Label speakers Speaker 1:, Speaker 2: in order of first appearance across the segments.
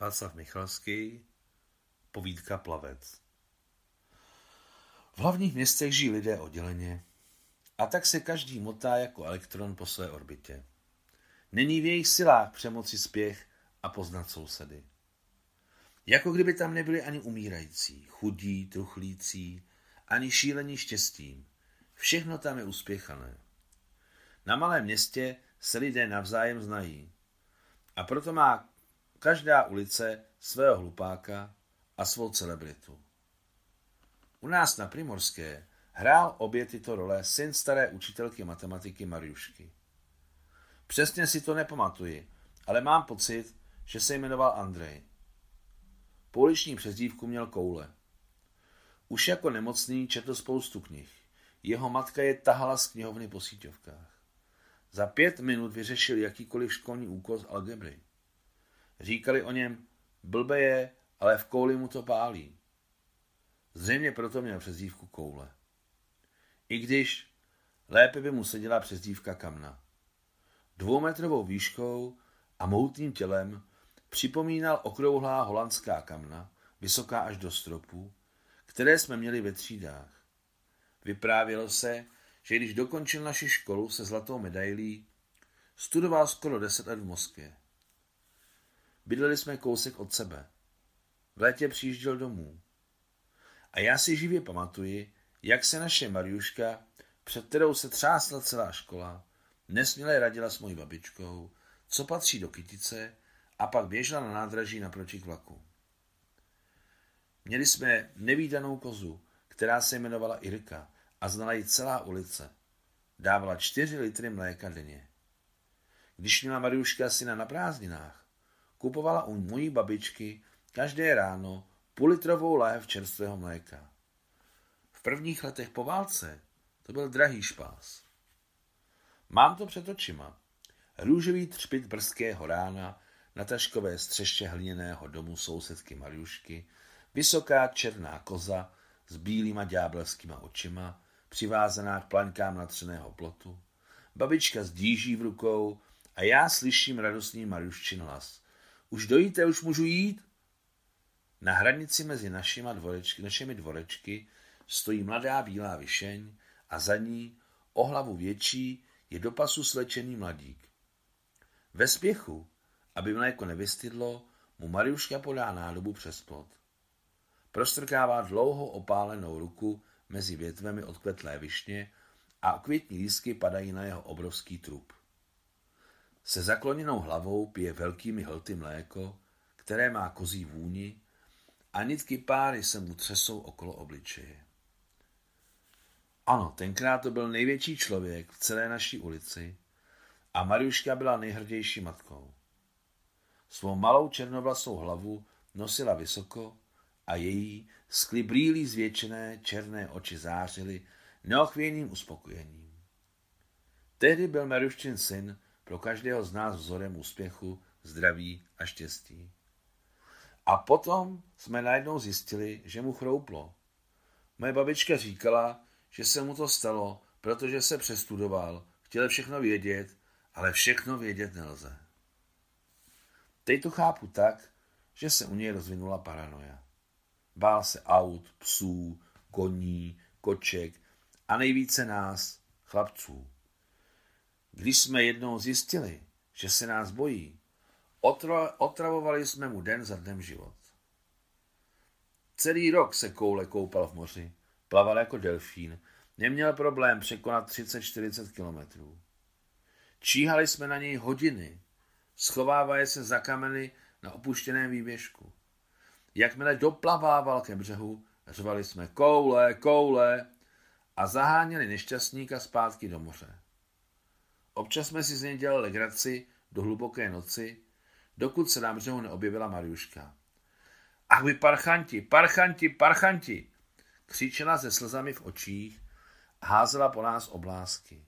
Speaker 1: Václav Michalský, povídka Plavec. V hlavních městech žijí lidé odděleně a tak se každý motá jako elektron po své orbitě. Není v jejich silách přemoci spěch a poznat sousedy. Jako kdyby tam nebyli ani umírající, chudí, truchlící, ani šílení štěstím. Všechno tam je uspěchané. Na malém městě se lidé navzájem znají. A proto má každá ulice svého hlupáka a svou celebritu. U nás na Primorské hrál obě tyto role syn staré učitelky matematiky Mariušky. Přesně si to nepamatuji, ale mám pocit, že se jmenoval Andrej. Pouliční přezdívku měl koule. Už jako nemocný četl spoustu knih. Jeho matka je tahala z knihovny po síťovkách. Za pět minut vyřešil jakýkoliv školní úkol z algebry. Říkali o něm, blbe je, ale v kouli mu to pálí. Zřejmě proto měl přezdívku koule. I když lépe by mu seděla přezdívka kamna. Dvoumetrovou výškou a mohutným tělem připomínal okrouhlá holandská kamna, vysoká až do stropu, které jsme měli ve třídách. Vyprávělo se, že když dokončil naši školu se zlatou medailí, studoval skoro deset let v Moskvě. Bydleli jsme kousek od sebe. V létě přijížděl domů. A já si živě pamatuji, jak se naše Mariuška, před kterou se třásla celá škola, nesměle radila s mojí babičkou, co patří do kytice a pak běžela na nádraží naproti vlaku. Měli jsme nevýdanou kozu, která se jmenovala Irka a znala ji celá ulice. Dávala čtyři litry mléka denně. Když měla Mariuška syna na prázdninách, kupovala u mojí babičky každé ráno půlitrovou láhev čerstvého mléka. V prvních letech po válce to byl drahý špás. Mám to před očima. Růžový třpit brzkého rána na taškové střeště hliněného domu sousedky Mariušky, vysoká černá koza s bílýma ďábelskýma očima, přivázaná k plaňkám natřeného plotu, babička s dýží v rukou a já slyším radostný Mariuščin hlas. Už dojíte, už můžu jít? Na hranici mezi našima dvorečky, našimi dvorečky stojí mladá bílá vyšeň a za ní, o hlavu větší, je do pasu slečený mladík. Ve spěchu, aby mléko nevystydlo, mu Mariuška podá nádobu přes plot. Prostrkává dlouho opálenou ruku mezi větvemi odkvetlé višně a květní lístky padají na jeho obrovský trup. Se zakloněnou hlavou pije velkými hlty mléko, které má kozí vůni a nitky páry se mu třesou okolo obličeje. Ano, tenkrát to byl největší člověk v celé naší ulici a Mariuška byla nejhrdější matkou. Svou malou černovlasou hlavu nosila vysoko a její sklibrýlí zvětšené černé oči zářily neochvějným uspokojením. Tehdy byl Mariuščin syn pro každého z nás vzorem úspěchu, zdraví a štěstí. A potom jsme najednou zjistili, že mu chrouplo. Moje babička říkala, že se mu to stalo, protože se přestudoval, chtěl všechno vědět, ale všechno vědět nelze. Teď to chápu tak, že se u něj rozvinula paranoja. Bál se aut, psů, koní, koček a nejvíce nás, chlapců. Když jsme jednou zjistili, že se nás bojí, otravovali jsme mu den za dnem život. Celý rok se koule koupal v moři, plaval jako delfín, neměl problém překonat 30-40 kilometrů. Číhali jsme na něj hodiny, schovávaje se za kameny na opuštěném výběžku. Jakmile doplavával ke břehu, řvali jsme koule, koule a zaháněli nešťastníka zpátky do moře. Občas jsme si z něj dělali legraci do hluboké noci, dokud se na břehu neobjevila Mariuška. Ach vy parchanti, parchanti, parchanti, křičela se slzami v očích a házela po nás oblásky.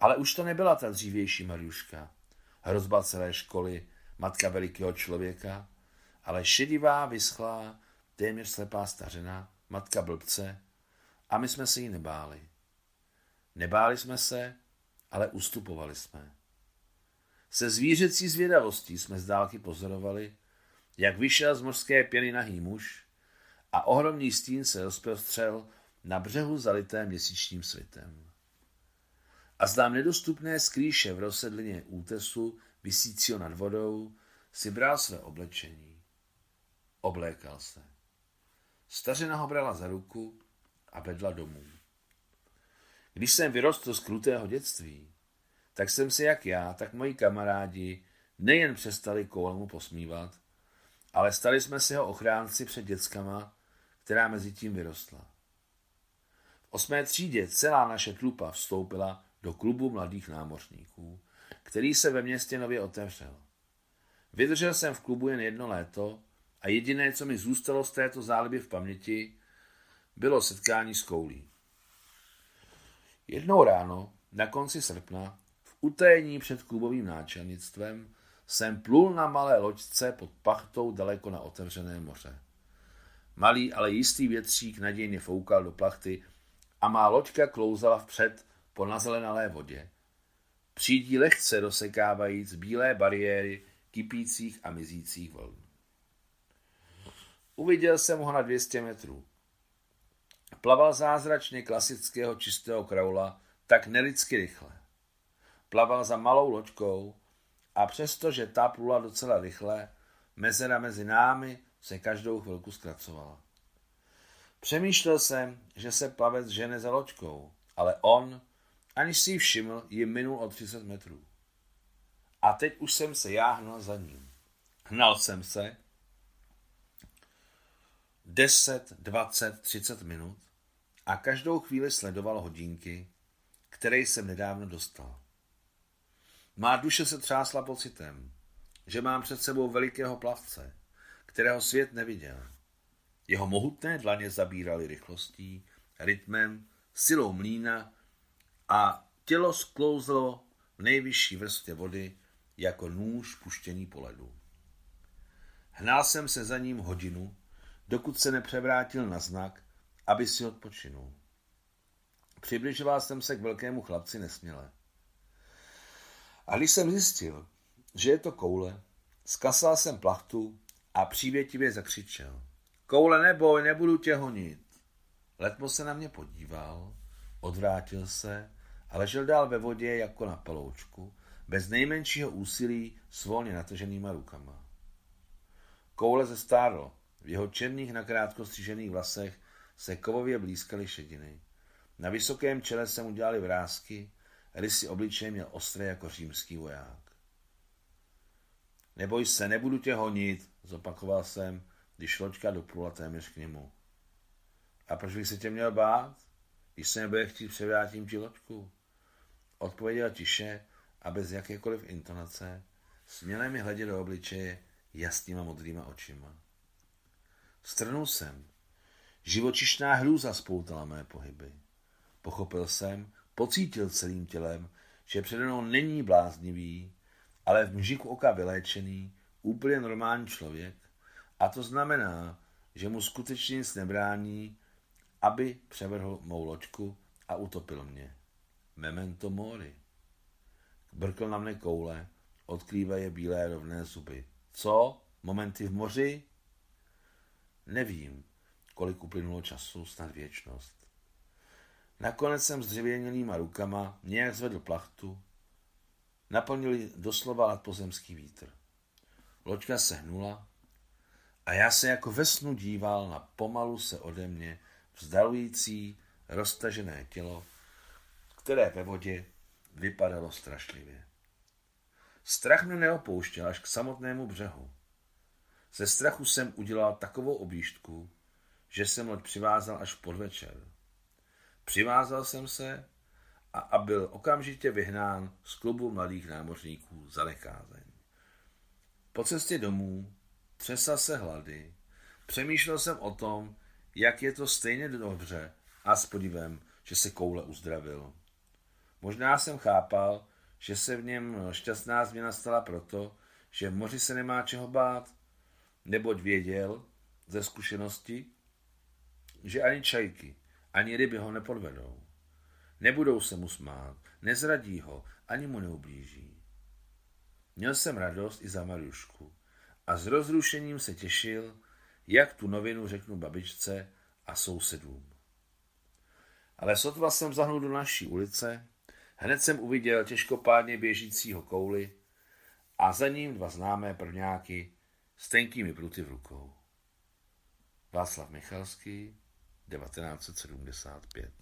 Speaker 1: Ale už to nebyla ta dřívější Mariuška, hrozba celé školy, matka velikého člověka, ale šedivá, vyschlá, téměř slepá stařena, matka blbce, a my jsme se jí nebáli. Nebáli jsme se, ale ustupovali jsme. Se zvířecí zvědavostí jsme z dálky pozorovali, jak vyšel z mořské pěny nahý muž a ohromný stín se rozprostřel na břehu zalité měsíčním svitem. A znám nedostupné skrýše v rozsedlině útesu, vysícího nad vodou, si bral své oblečení. Oblékal se. Stařina ho brala za ruku a vedla domů. Když jsem vyrostl z krutého dětství, tak jsem se jak já, tak moji kamarádi nejen přestali koulemu posmívat, ale stali jsme si ho ochránci před dětskama, která mezi tím vyrostla. V osmé třídě celá naše tlupa vstoupila do klubu mladých námořníků, který se ve městě nově otevřel. Vydržel jsem v klubu jen jedno léto a jediné, co mi zůstalo z této záliby v paměti, bylo setkání s koulí. Jednou ráno, na konci srpna, v utajení před klubovým náčelnictvem, jsem plul na malé loďce pod pachtou daleko na otevřené moře. Malý, ale jistý větřík nadějně foukal do plachty a má loďka klouzala vpřed po nazelenalé vodě. Přídí lehce dosekávajíc bílé bariéry kypících a mizících vln. Uviděl jsem ho na 200 metrů. Plaval zázračně klasického čistého kraula, tak nelidsky rychle. Plaval za malou loďkou a přestože ta plula docela rychle, mezera mezi námi se každou chvilku zkracovala. Přemýšlel jsem, že se plavec žene za loďkou, ale on, aniž si ji všiml, ji minul o 30 metrů. A teď už jsem se já hnal za ním. Hnal jsem se 10, 20, 30 minut a každou chvíli sledoval hodinky, které jsem nedávno dostal. Má duše se třásla pocitem, že mám před sebou velikého plavce, kterého svět neviděl. Jeho mohutné dlaně zabíraly rychlostí, rytmem, silou mlína a tělo sklouzlo v nejvyšší vrstvě vody jako nůž puštěný po ledu. Hnal jsem se za ním hodinu, dokud se nepřevrátil na znak, aby si odpočinul. Přibližoval jsem se k velkému chlapci nesměle. A když jsem zjistil, že je to koule, skasal jsem plachtu a přívětivě zakřičel. Koule, neboj, nebudu tě honit. Letmo se na mě podíval, odvrátil se a ležel dál ve vodě jako na paloučku, bez nejmenšího úsilí s volně nataženýma rukama. Koule zestárl, v jeho černých nakrátko střížených vlasech se kovově blízkaly šediny. Na vysokém čele se mu dělali vrázky, rysy obličej měl ostré jako římský voják. Neboj se, nebudu tě honit, zopakoval jsem, když loďka doplula téměř k němu. A proč bych se tě měl bát? Když se nebude chtít, převrátím ti loďku. Odpověděl tiše a bez jakékoliv intonace, směle mi hleděl do obličeje jasnýma modrýma očima. Strnul jsem. Živočišná hrůza spoutala mé pohyby. Pochopil jsem, pocítil celým tělem, že přede mnou není bláznivý, ale v mžiku oka vyléčený, úplně normální člověk, a to znamená, že mu skutečně nic nebrání, aby převrhl mou loďku a utopil mě. Memento mori. Brkl na mne koule, odkrývaje bílé rovné zuby. Co? Momenty v moři? Nevím, kolik uplynulo času, snad věčnost. Nakonec jsem s dřevěněnýma rukama nějak zvedl plachtu, naplnili doslova nadpozemský vítr. Loďka se hnula a já se jako ve snu díval na pomalu se ode mě vzdalující, roztažené tělo, které ve vodě vypadalo strašlivě. Strach mě neopouštěl až k samotnému břehu. Ze strachu jsem udělal takovou objížďku, že jsem loď přivázal až podvečer. Přivázal jsem se a, a byl okamžitě vyhnán z klubu mladých námořníků za nekázeň. Po cestě domů třesal se hlady, přemýšlel jsem o tom, jak je to stejně dobře a s podívem, že se koule uzdravil. Možná jsem chápal, že se v něm šťastná změna stala proto, že v moři se nemá čeho bát, neboť věděl ze zkušenosti, že ani čajky, ani ryby ho nepodvedou. Nebudou se mu smát, nezradí ho, ani mu neublíží. Měl jsem radost i za Mariušku a s rozrušením se těšil, jak tu novinu řeknu babičce a sousedům. Ale sotva jsem zahnul do naší ulice, hned jsem uviděl těžkopádně běžícího kouli a za ním dva známé prvňáky s tenkými pruty v rukou. Václav Michalský, 1975